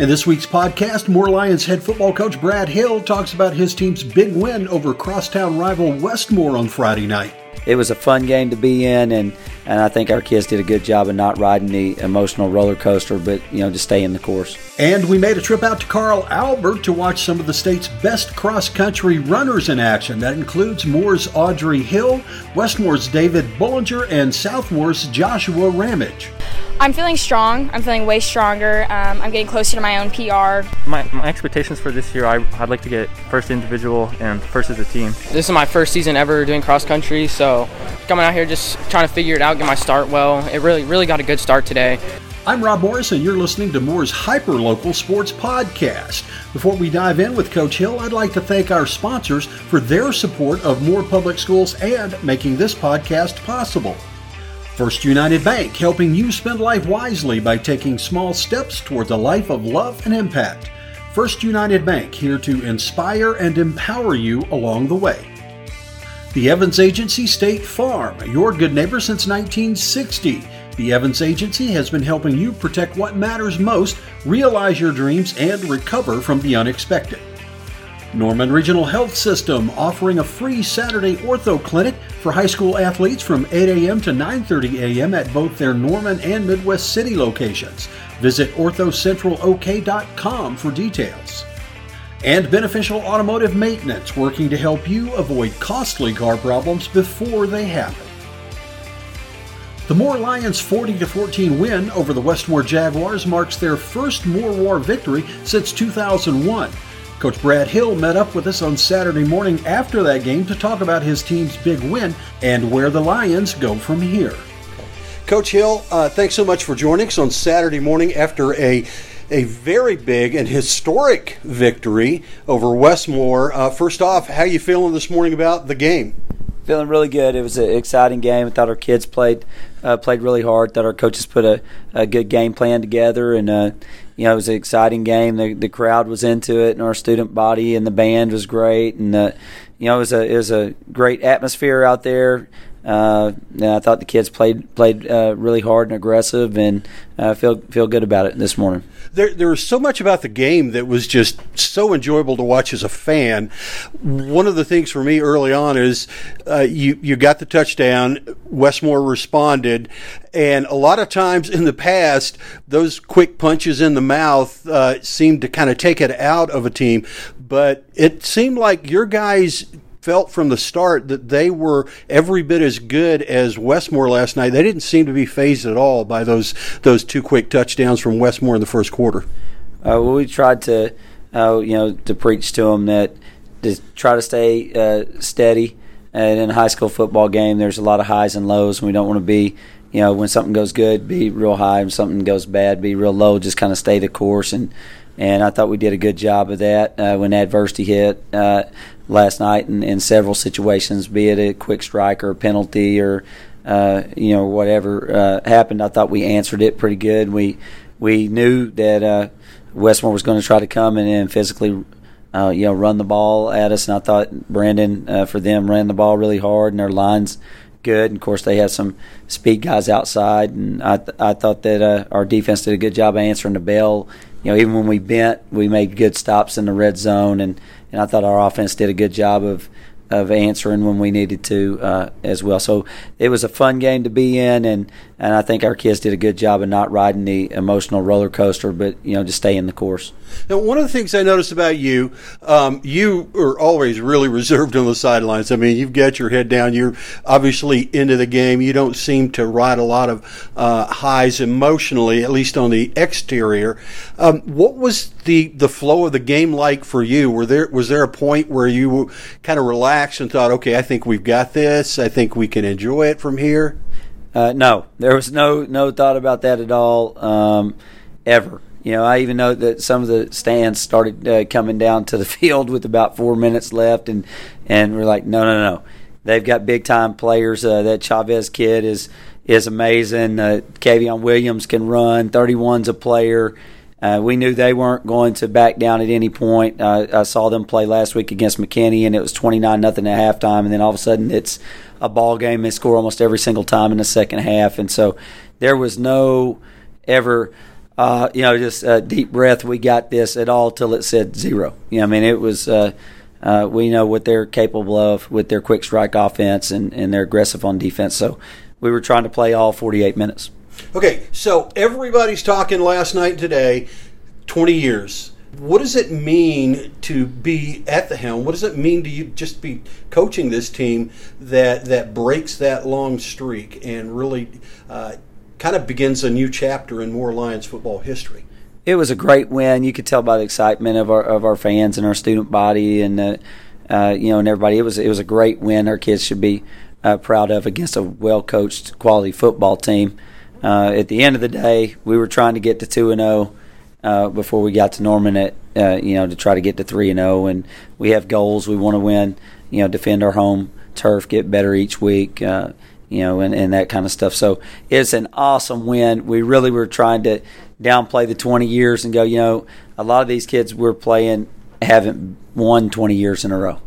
In this week's podcast, Moore Lions head football coach Brad Hill talks about his team's big win over crosstown rival Westmoore on Friday night. It was a fun game to be in, and, and I think our kids did a good job of not riding the emotional roller coaster, but you know, just stay in the course. And we made a trip out to Carl Albert to watch some of the state's best cross country runners in action. That includes Moore's Audrey Hill, Westmoore's David Bullinger, and Southmoore's Joshua Ramage. I'm feeling strong. I'm feeling way stronger. Um, I'm getting closer to my own PR. My, my expectations for this year, I, would like to get first individual and first as a team. This is my first season ever doing cross country, so coming out here just trying to figure it out, get my start well. It really, really got a good start today. I'm Rob Morris, and you're listening to Moore's Hyper Local Sports Podcast. Before we dive in with Coach Hill, I'd like to thank our sponsors for their support of Moore Public Schools and making this podcast possible. First United Bank, helping you spend life wisely by taking small steps towards a life of love and impact. First United Bank, here to inspire and empower you along the way. The Evans Agency State Farm, your good neighbor since 1960. The Evans Agency has been helping you protect what matters most, realize your dreams, and recover from the unexpected. Norman Regional Health System offering a free Saturday ortho clinic for high school athletes from 8 a.m. to 9:30 a.m. at both their Norman and Midwest City locations. Visit orthocentralok.com for details. And Beneficial Automotive Maintenance working to help you avoid costly car problems before they happen. The Moore Lions' 40 14 win over the Westmoore Jaguars marks their first Moore War victory since 2001. Coach Brad Hill met up with us on Saturday morning after that game to talk about his team's big win and where the Lions go from here. Coach Hill, uh, thanks so much for joining us on Saturday morning after a a very big and historic victory over Westmoore. Uh, first off, how you feeling this morning about the game? Feeling really good. It was an exciting game. I thought our kids played uh, played really hard. Thought our coaches put a, a good game plan together, and uh, you know it was an exciting game. The the crowd was into it, and our student body and the band was great, and uh, you know it was a it was a great atmosphere out there. Uh, I thought the kids played played uh, really hard and aggressive, and uh, feel feel good about it this morning. There, there was so much about the game that was just so enjoyable to watch as a fan. One of the things for me early on is uh, you you got the touchdown. Westmoore responded, and a lot of times in the past, those quick punches in the mouth uh, seemed to kind of take it out of a team. But it seemed like your guys felt from the start that they were every bit as good as Westmoore last night. They didn't seem to be phased at all by those those two quick touchdowns from Westmoore in the first quarter. Uh, well, we tried to, uh, you know, to preach to them that to try to stay uh, steady. And in a high school football game, there's a lot of highs and lows, and we don't want to be, you know, when something goes good, be real high, and something goes bad, be real low. Just kind of stay the course and and I thought we did a good job of that uh, when adversity hit uh, last night in, in, several situations, be it a quick strike or a penalty or uh, you know whatever uh, happened. I thought we answered it pretty good. We we knew that uh, Westmoore was going to try to come in and physically. Uh, you know, run the ball at us, and I thought Brandon for them ran the ball really hard, and their lines good. And of course, they had some speed guys outside, and I th- I thought that uh, our defense did a good job of answering the bell you know, even when we bent, we made good stops in the red zone, and, and I thought our offense did a good job of of answering when we needed to uh, as well. So it was a fun game to be in, and, and I think our kids did a good job of not riding the emotional roller coaster, but you know just stay in the course. Now, one of the things I noticed about you, um, you are always really reserved on the sidelines. I mean, you've got your head down. You're obviously into the game. You don't seem to ride a lot of uh, highs emotionally, at least on the exterior. Um, what was the the flow of the game like for you? Were there was there a point where you kind of relaxed and thought, okay, I think we've got this. I think we can enjoy it from here. Uh, no, there was no no thought about that at all, um, ever. You know, I even know that some of the stands started uh, coming down to the field with about four minutes left, and and we're like, no, no, no. They've got big time players. Uh, that Chavez kid is is amazing. Uh, Kavion Williams can run. 31's a player. Uh, we knew they weren't going to back down at any point. Uh, I saw them play last week against McKinney, and it was 29 nothing at halftime, and then all of a sudden it's a ball game. They score almost every single time in the second half, and so there was no ever uh, you know, just a deep breath. We got this at all till it said zero. You know, I mean, it was. Uh, uh, we know what they're capable of with their quick strike offense and, and they're aggressive on defense. So we were trying to play all 48 minutes. Okay, so everybody's talking last night and today, 20 years. What does it mean to be at the helm? What does it mean to you just be coaching this team that that breaks that long streak and really uh, kind of begins a new chapter in Moore Lions football history? it was a great win. You could tell by the excitement of our of our fans and our student body and uh, uh, you know and everybody. It was it was a great win. Our kids should be uh, proud of against a well coached quality football team. Uh, at the end of the day, we were trying to get to two and zero oh, uh, before we got to Norman at uh, you know to try to get to three and zero. And we have goals. We want to win. You know, defend our home turf, get better each week you know, and, and that kind of stuff. So it's an awesome win. We really were trying to downplay the 20 years and go, you know, a lot of these kids we're playing haven't won 20 years in a row.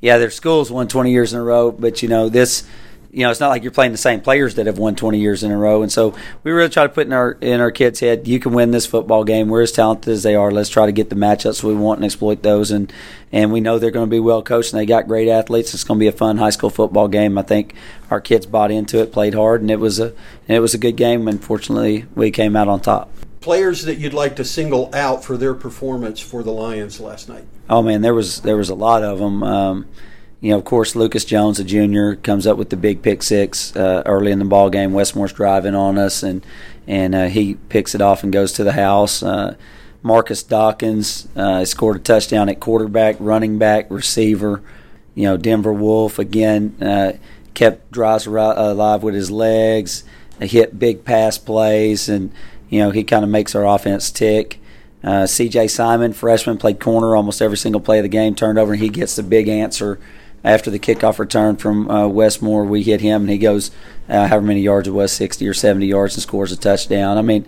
Yeah, their schools won 20 years in a row, but you know this you know, it's not like you're playing the same players that have won 20 years in a row. And so we really try to put in our in our kids' head, you can win this football game. We're as talented as they are. Let's try to get the matchups we want and exploit those. And and we know they're going to be well coached and they got great athletes. It's going to be a fun high school football game. I think our kids bought into it, played hard, and it was a and it was a good game. Unfortunately, we came out on top. Players that you'd like to single out for their performance for the Lions last night. Oh man, there was there was a lot of them. Um, you know, of course, Lucas Jones, a junior, comes up with the big pick six uh, early in the ball game. Westmoore's driving on us, and and uh, he picks it off and goes to the house. Uh, Marcus Dawkins uh, scored a touchdown at quarterback, running back, receiver. You know, Denver Wolf again uh, kept drives alive with his legs. Hit big pass plays, and you know he kind of makes our offense tick. Uh, C.J. Simon, freshman, played corner almost every single play of the game. Turned over, and he gets the big answer after the kickoff return from uh, Westmoore, we hit him, and he goes uh, however many yards it was, 60 or 70 yards, and scores a touchdown. I mean,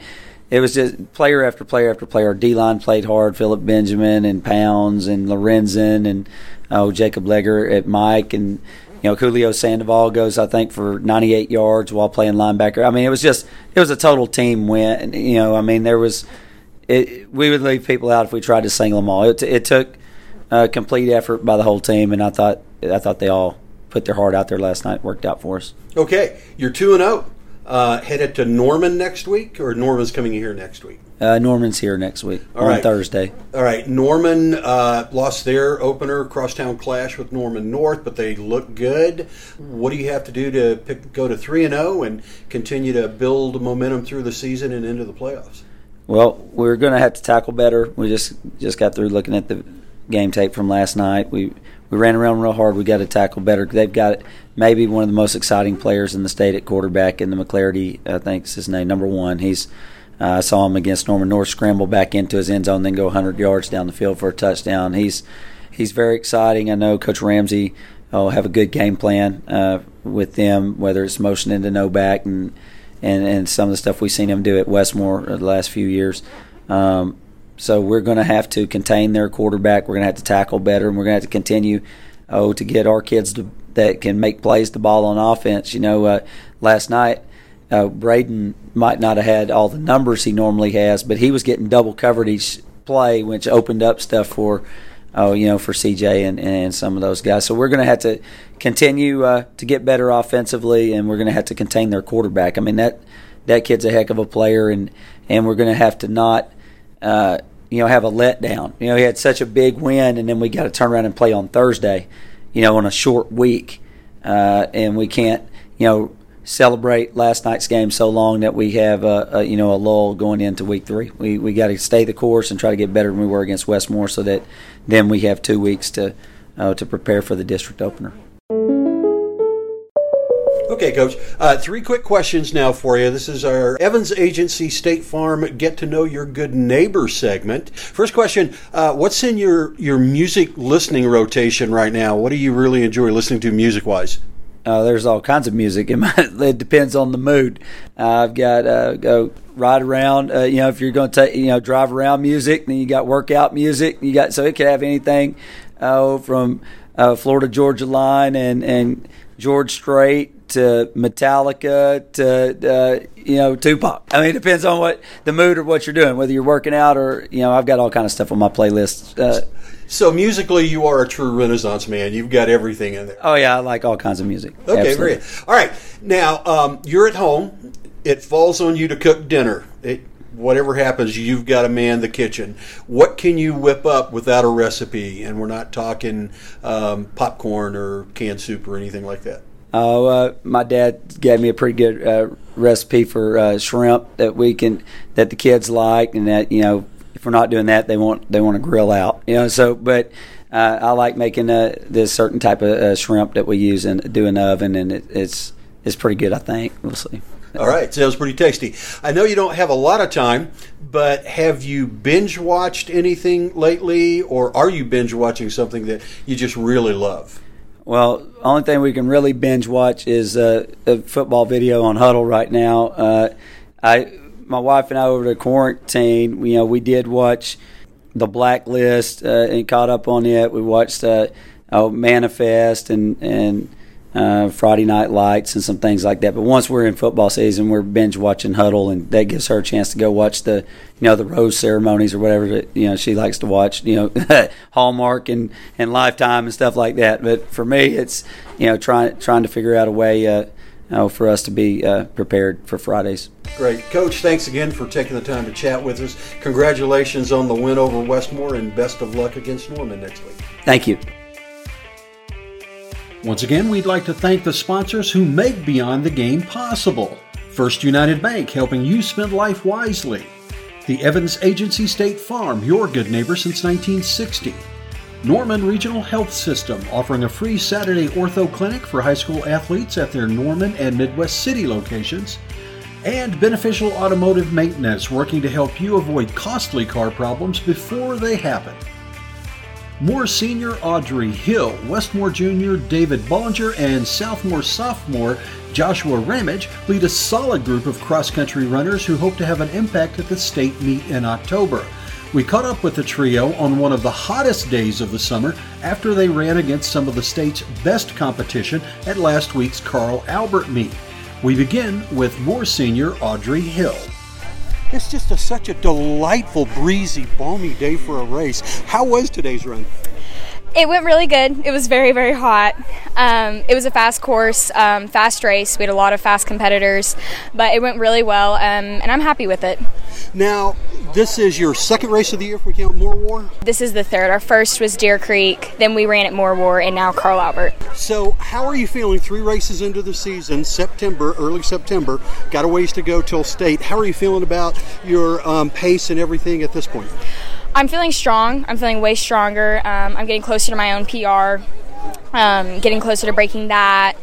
it was just player after player after player. D line played hard. Philip Benjamin and Pounds and Lorenzen and oh Jacob Legger at Mike and you know Julio Sandoval goes I think for 98 yards while playing linebacker. I mean it was just it was a total team win. You know I mean there was it, we would leave people out if we tried to single them all. It, it took a complete effort by the whole team, and I thought I thought they all put their heart out there last night. Worked out for us. Okay, you're two and zero. Oh. Uh, headed to Norman next week, or Norman's coming here next week. Uh, Norman's here next week All on right. Thursday. All right. Norman uh, lost their opener crosstown clash with Norman North, but they look good. What do you have to do to pick, go to three and zero oh and continue to build momentum through the season and into the playoffs? Well, we're going to have to tackle better. We just just got through looking at the game tape from last night. We we ran around real hard. We got to tackle better. They've got maybe one of the most exciting players in the state at quarterback, in the McClarity, I think is his name, number one. He's uh, I saw him against Norman North scramble back into his end zone, then go 100 yards down the field for a touchdown. He's he's very exciting. I know Coach Ramsey will have a good game plan uh, with them, whether it's motion into no back and, and and some of the stuff we've seen him do at Westmoore the last few years. Um, so we're going to have to contain their quarterback. We're going to have to tackle better, and we're going to have to continue oh to get our kids to, that can make plays the ball on offense. You know, uh, last night uh, Braden might not have had all the numbers he normally has, but he was getting double covered each play, which opened up stuff for. Oh, you know, for CJ and, and some of those guys. So we're going to have to continue uh, to get better offensively, and we're going to have to contain their quarterback. I mean that that kid's a heck of a player, and and we're going to have to not uh, you know, have a letdown. You know, he had such a big win, and then we got to turn around and play on Thursday, you know, on a short week, uh, and we can't, you know, celebrate last night's game so long that we have a, a you know a lull going into week three. We we got to stay the course and try to get better than we were against Westmoore, so that then we have two weeks to uh, to prepare for the district opener. Okay, Coach. Uh, three quick questions now for you. This is our Evans Agency State Farm Get to Know Your Good Neighbor segment. First question uh, What's in your, your music listening rotation right now? What do you really enjoy listening to music wise? Uh, there's all kinds of music. Might, it depends on the mood. Uh, I've got uh, go ride around. Uh, you know, if you're going to take you know drive around music, then you got workout music. You got so it could have anything uh, from uh, Florida Georgia Line and and George Strait to Metallica to uh, you know Tupac. I mean, it depends on what the mood or what you're doing, whether you're working out or you know I've got all kind of stuff on my playlist. Uh, so musically, you are a true Renaissance man. You've got everything in there. Oh yeah, I like all kinds of music. Okay, great. All right, now um, you're at home. It falls on you to cook dinner. It, whatever happens, you've got to man the kitchen. What can you whip up without a recipe? And we're not talking um, popcorn or canned soup or anything like that. Oh, uh, my dad gave me a pretty good uh, recipe for uh, shrimp that we can that the kids like, and that you know if we're not doing that, they want they want to grill out. You know, so but. Uh, I like making uh, this certain type of uh, shrimp that we use and do in the oven, and it, it's it's pretty good. I think we'll see. All right, sounds pretty tasty. I know you don't have a lot of time, but have you binge watched anything lately, or are you binge watching something that you just really love? Well, only thing we can really binge watch is uh, a football video on Hudl right now. Uh, I, my wife and I over the quarantine, you know, we did watch the Blacklist uh, and caught up on it. We watched uh, oh, Manifest and and uh, Friday Night Lights and some things like that. But once we're in football season, we're binge watching Hudl, and that gives her a chance to go watch the you know the rose ceremonies or whatever that you know she likes to watch. You know Hallmark and and Lifetime and stuff like that. But for me, it's you know trying trying to figure out a way. Uh, you know, for us to be uh, prepared for Fridays. Great. Coach, thanks again for taking the time to chat with us. Congratulations on the win over Westmoore and best of luck against Norman next week. Thank you. Once again, we'd like to thank the sponsors who make Beyond the Game possible. First United Bank, helping you spend life wisely. The Evans Agency State Farm, your good neighbor since 1960. Norman Regional Health System, offering a free Saturday ortho clinic for high school athletes at their Norman and Midwest City locations. And Beneficial Automotive Maintenance, working to help you avoid costly car problems before they happen. Moore Senior Audrey Hill, Westmoore Junior David Bollinger, and Southmoore Sophomore Joshua Ramage lead a solid group of cross country runners who hope to have an impact at the state meet in October. We caught up with the trio on one of the hottest days of the summer after they ran against some of the state's best competition at last week's Carl Albert meet. We begin with Moore Senior Audrey Hill. It's just a, such a delightful, breezy, balmy day for a race. How was today's run? It went really good. It was very, very hot. Um, it was a fast course, um, fast race. We had a lot of fast competitors, but it went really well, um, and I'm happy with it. Now, this is your second race of the year if we count Moore War? This is the third. Our first was Deer Creek, then we ran at Moore War, and now Carl Albert. So, how are you feeling three races into the season, September, early September? Got a ways to go till state. How are you feeling about your um, pace and everything at this point? I'm feeling strong. I'm feeling way stronger. Um, I'm getting closer to my own PR. Um, getting closer to breaking that.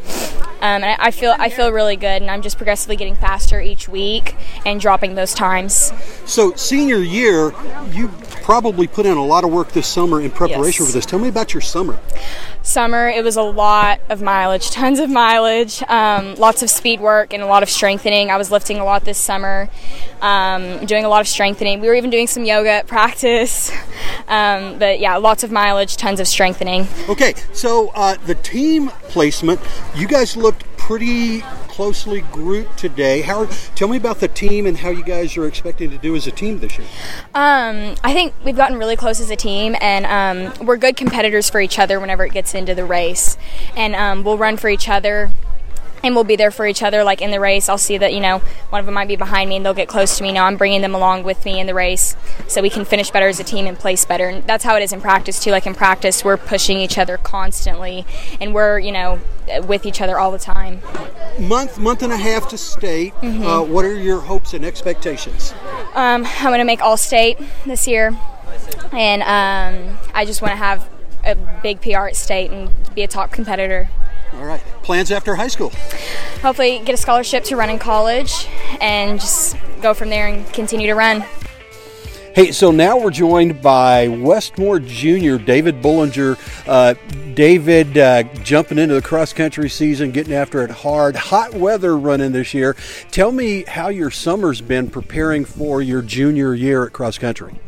Um, and I feel I feel really good, and I'm just progressively getting faster each week and dropping those times. So senior year, you probably put in a lot of work this summer in preparation yes. for this. Tell me about your summer. Summer, it was a lot of mileage, tons of mileage, um, lots of speed work, and a lot of strengthening. I was lifting a lot this summer, um, doing a lot of strengthening. We were even doing some yoga at practice. Um, but yeah, lots of mileage, tons of strengthening. Okay, so uh, the team placement, you guys looked pretty closely grouped today. How? Tell me about the team and how you guys are expecting to do as a team this year. Um, I think we've gotten really close as a team, and um, we're good competitors for each other whenever it gets into the race, and um, we'll run for each other and we'll be there for each other like in the race. I'll see that you know one of them might be behind me and they'll get close to me. Now i'm bringing them along with me in the race so we can finish better as a team and place better. And that's how it is in practice too. Like in practice we're pushing each other constantly and we're you know with each other all the time. Month month and a half to state. Mm-hmm. uh, what are your hopes and expectations? Um, i'm going to make all state this year. And um, i just want to have a big pr at state and be a top competitor all right. Plans after high school? Hopefully, get a scholarship to run in college and just go from there and continue to run. Hey, so now we're joined by Westmoore Junior David Bullinger. Uh, David uh, jumping into the cross country season, getting after it hard. Hot weather running this year. Tell me how your summer's been preparing for your junior year at cross country.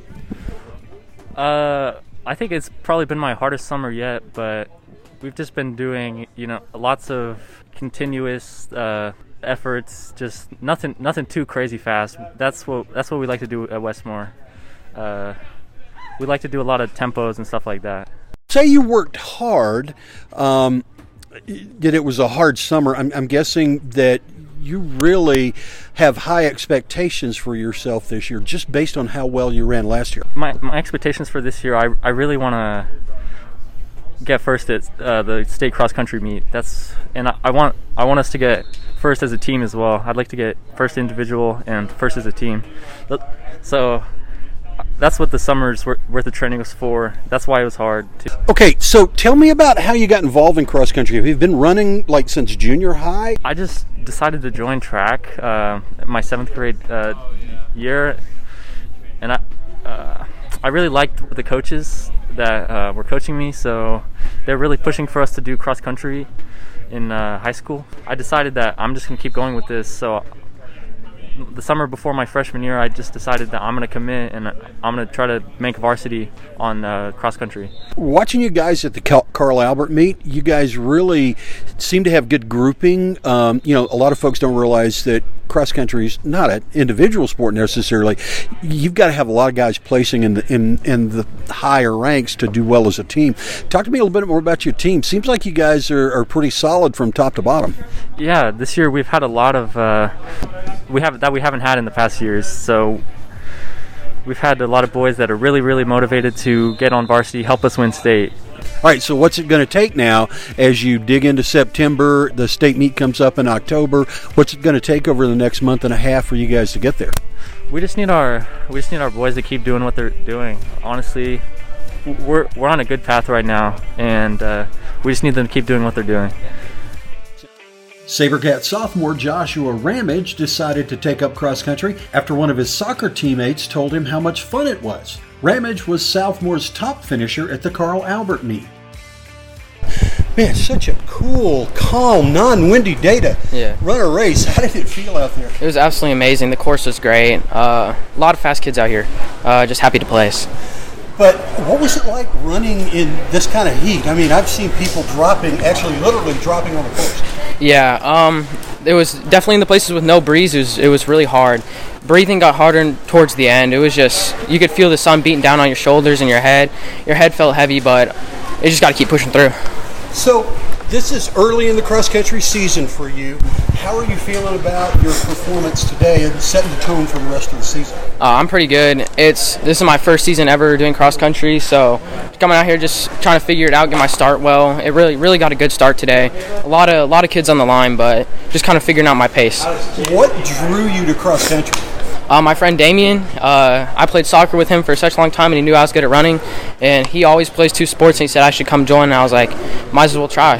Uh, I think it's probably been my hardest summer yet, but we've just been doing you know lots of continuous uh, efforts, just nothing nothing too crazy fast. That's what that's what we like to do at Westmoore. Uh, we like to do a lot of tempos and stuff like that. Say you worked hard. Um, that it was a hard summer. I'm, I'm guessing that you really have high expectations for yourself this year, just based on how well you ran last year. My my expectations for this year, I I really want to get first at uh, the state cross country meet. That's and I, I, want I want us to get first as a team as well. I'd like to get first individual and first as a team. So that's what the summer's worth of training was for. That's why it was hard. To- okay, so tell me about how you got involved in cross country. Have you been running like since junior high? I just decided to join track uh, my seventh grade uh, year, and I uh, I really liked the coaches that uh, were coaching me. So they're really pushing for us to do cross country in uh, high school. I decided that I'm just gonna keep going with this. So the summer before my freshman year, I just decided that I'm going to commit and I'm going to try to make varsity on uh, cross country. Watching you guys at the Carl Albert meet, you guys really seem to have good grouping. Um, you know, a lot of folks don't realize that cross country is not an individual sport necessarily. You've got to have a lot of guys placing in the in, in the higher ranks to do well as a team. Talk to me a little bit more about your team. Seems like you guys are, are pretty solid from top to bottom. Yeah, this year we've had a lot of uh, we have that we haven't had in the past years. So we've had a lot of boys that are really really motivated to get on varsity, help us win state. All right, so what's it going to take now as you dig into September? The state meet comes up in October. What's it going to take over the next month and a half for you guys to get there? We just need our we just need our boys to keep doing what they're doing. Honestly, we're we're on a good path right now, and uh, we just need them to keep doing what they're doing. Sabercat sophomore Joshua Ramage decided to take up cross country after one of his soccer teammates told him how much fun it was. Ramage was Southmoore's top finisher at the Carl Albert meet. Man, such a cool, calm, non-windy day to yeah. run a race. How did it feel out there? It was absolutely amazing. The course was great. Uh, a lot of fast kids out here. Uh, just happy to place. But what was it like running in this kind of heat? I mean, I've seen people dropping, actually, literally dropping on the course. Yeah, um, it was definitely in the places with no breeze. It was, it was really hard. Breathing got harder towards the end. It was just you could feel the sun beating down on your shoulders and your head. Your head felt heavy, but you just got to keep pushing through. So this is early in the cross country season for you. How are you feeling about your performance today and setting the tone for the rest of the season? Uh, I'm pretty good. It's this is my first season ever doing cross country, so coming out here just trying to figure it out, get my start well. It really really got a good start today. A lot of a lot of kids on the line, but just kind of figuring out my pace. What drew you to cross country? Uh, my friend Damien, uh, I played soccer with him for such a long time, and he knew I was good at running. And he always plays two sports, and he said I should come join. And I was like, might as well try.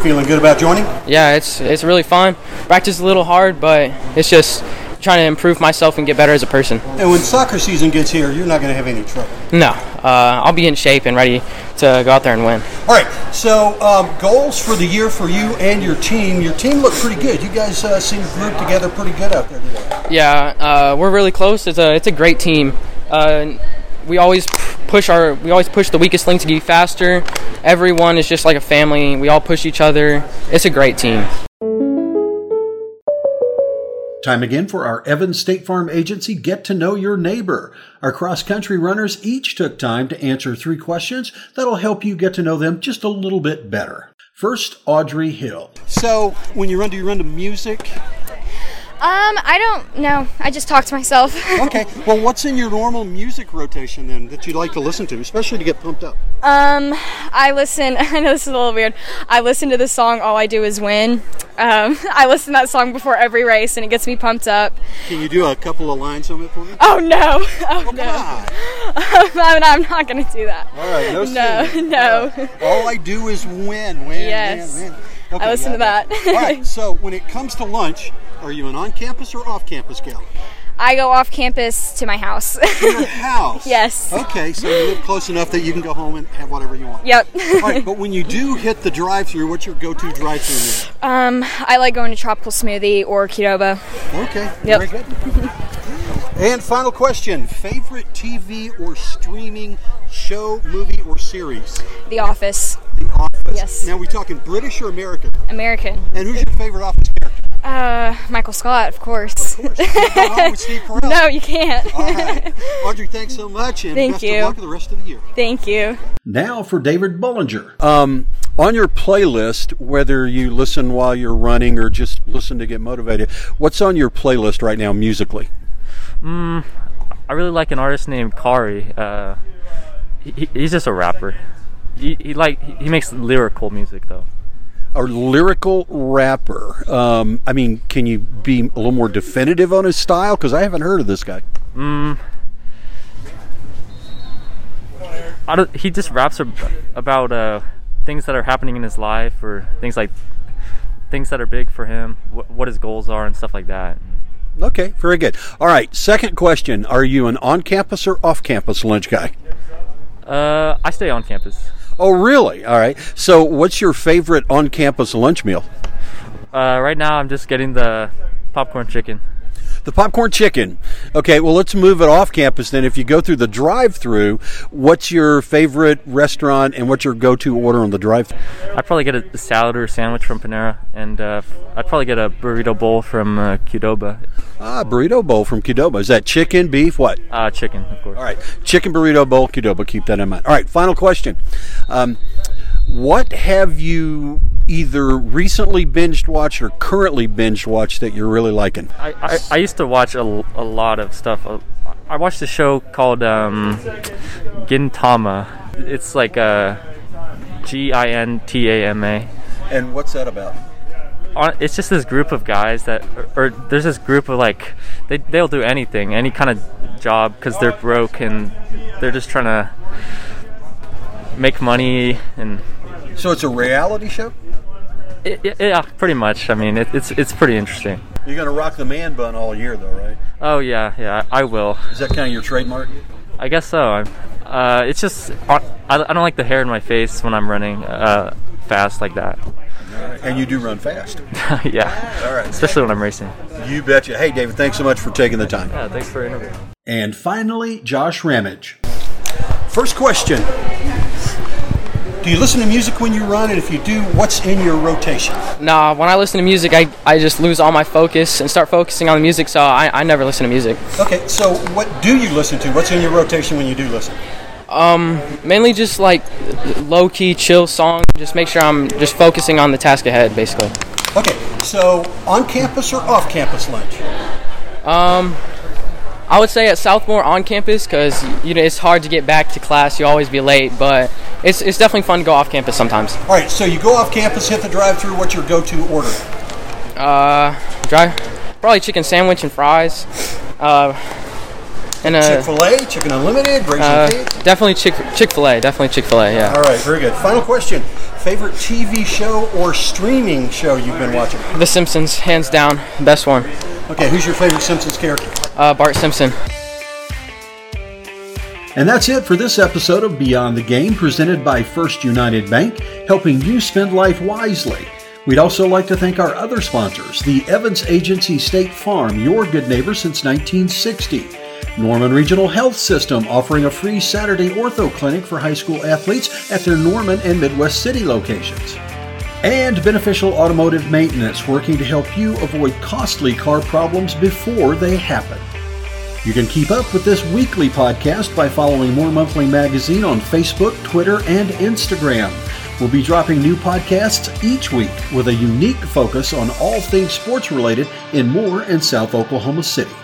Feeling good about joining? Yeah, it's it's really fun. Practice a little hard, but it's just trying to improve myself and get better as a person. And when soccer season gets here, you're not going to have any trouble. No, uh, I'll be in shape and ready to go out there and win. All right. So um, goals for the year for you and your team. Your team looked pretty good. You guys uh, seem grouped together pretty good out there today. Yeah, uh, we're really close. It's a it's a great team. Uh, we always push our we always push the weakest link to be faster. Everyone is just like a family. We all push each other. It's a great team. Time again for our Evans State Farm Agency Get to Know Your Neighbor. Our cross country runners each took time to answer three questions that'll help you get to know them just a little bit better. First, Audrey Hill. So, when you run, do you run to music? Um, I don't know. I just talk to myself. okay. Well, what's in your normal music rotation then that you like to listen to, especially to get pumped up? Um, I listen. I know this is a little weird. I listen to the song "All I Do Is Win." Um, I listen to that song before every race, and it gets me pumped up. Can you do a couple of lines on it for me? Oh no! Oh, oh no! I'm, I'm not going to do that. All right. No. No. No. All, all I do is win. Win. Yes. Win, win. Okay, I listen yeah, to that. All right. So when it comes to lunch, are you an on-campus or off-campus gal? I go off campus to my house. to your house? yes. Okay, so you live close enough that you can go home and have whatever you want. Yep. All right, but when you do hit the drive-through, what's your go-to drive-through meal? Um, I like going to Tropical Smoothie or Qdoba. Okay. Yep. Very good. and final question: favorite TV or streaming show, movie, or series? The Office. The Office. Yes. Now we talking British or American? American. And who's your favorite office character? Uh, Michael Scott, of course. Of course. Can't go wrong with Steve Carell. no, you can't. All right. Audrey, thanks so much, and Thank best you. of luck for the rest of the year. Thank you. Now for David Bullinger. Um, on your playlist, whether you listen while you're running or just listen to get motivated, what's on your playlist right now musically? I really like an artist named Kari. Uh, he, he- he's just a rapper. He, he like he makes lyrical music though. A lyrical rapper. Um, I mean, can you be a little more definitive on his style? Because I haven't heard of this guy. I don't, he just raps about uh, things that are happening in his life or things like things that are big for him, wh- what his goals are and stuff like that. Okay, very good. All right, second question. Are you an on campus or off campus lunch guy? Uh, I stay on campus. Oh, really? All right. So, what's your favorite on campus lunch meal? Uh, right now, I'm just getting the popcorn chicken. The popcorn chicken. Okay, well, let's move it off campus then. If you go through the drive through, what's your favorite restaurant and what's your go to order on the drive through? I'd probably get a, a salad or a sandwich from Panera, and uh, I'd probably get a burrito bowl from uh, Qdoba. Ah, burrito bowl from Qdoba. Is that chicken, beef, what? Uh, chicken, of course. All right, chicken burrito bowl, Qdoba. Keep that in mind. All right, final question. Um, what have you either recently binged watched or currently binged watched that you're really liking? I, I, I used to watch a, a lot of stuff. Uh, I watched a show called um, Gintama. It's like a G I N T A M A. And what's that about? It's just this group of guys that, or, or there's this group of like, they they'll do anything, any kind of job because they're broke and they're just trying to make money and So it's a reality show? it, it- yeah, pretty much. I mean, it, it's it's pretty interesting. You're going to rock the man bun all year, though, right? Oh yeah, yeah, I will. Is that kind of your trademark? I guess so. I'm, uh, it's just I, I don't like the hair in my face when I'm running uh, fast like that. And you do run fast. yeah. All right. Especially when I'm racing. You betcha. Hey, David, thanks so much for taking the time. Yeah. Thanks for interviewing. And finally, Josh Ramage. First question Do you listen to music when you run? And if you do, what's in your rotation? Nah, when I listen to music, I, I just lose all my focus and start focusing on the music, so I, I never listen to music. Okay, so what do you listen to? What's in your rotation when you do listen? Um, Mainly just like low key, chill songs, just make sure I'm just focusing on the task ahead, basically. Okay, so on campus or off campus lunch? I would say at Southmoore on campus because you know it's hard to get back to class. You always be late, but it's, it's definitely fun to go off campus sometimes. All right, so you go off campus, hit the drive through. What's your go to order? Uh, dry, probably chicken sandwich and fries. Uh, and uh, Chick fil A, Chicken Unlimited, uh, definitely Chick Chick Fil A. Definitely Chick Fil A. Yeah. All right, very good. Final question Favorite TV show or streaming show you've been watching? The Simpsons, hands down, best one. Okay, who's your favorite Simpsons character? Uh, Bart Simpson. And that's it for this episode of Beyond the Game, presented by First United Bank, helping you spend life wisely. We'd also like to thank our other sponsors, the Evans Agency State Farm, your good neighbor since 1960. Norman Regional Health System, offering a free Saturday ortho clinic for high school athletes at their Norman and Midwest City locations. And Beneficial Automotive Maintenance, working to help you avoid costly car problems before they happen. You can keep up with this weekly podcast by following Moore Monthly Magazine on Facebook, Twitter, and Instagram. We'll be dropping new podcasts each week with a unique focus on all things sports related in Moore and South Oklahoma City.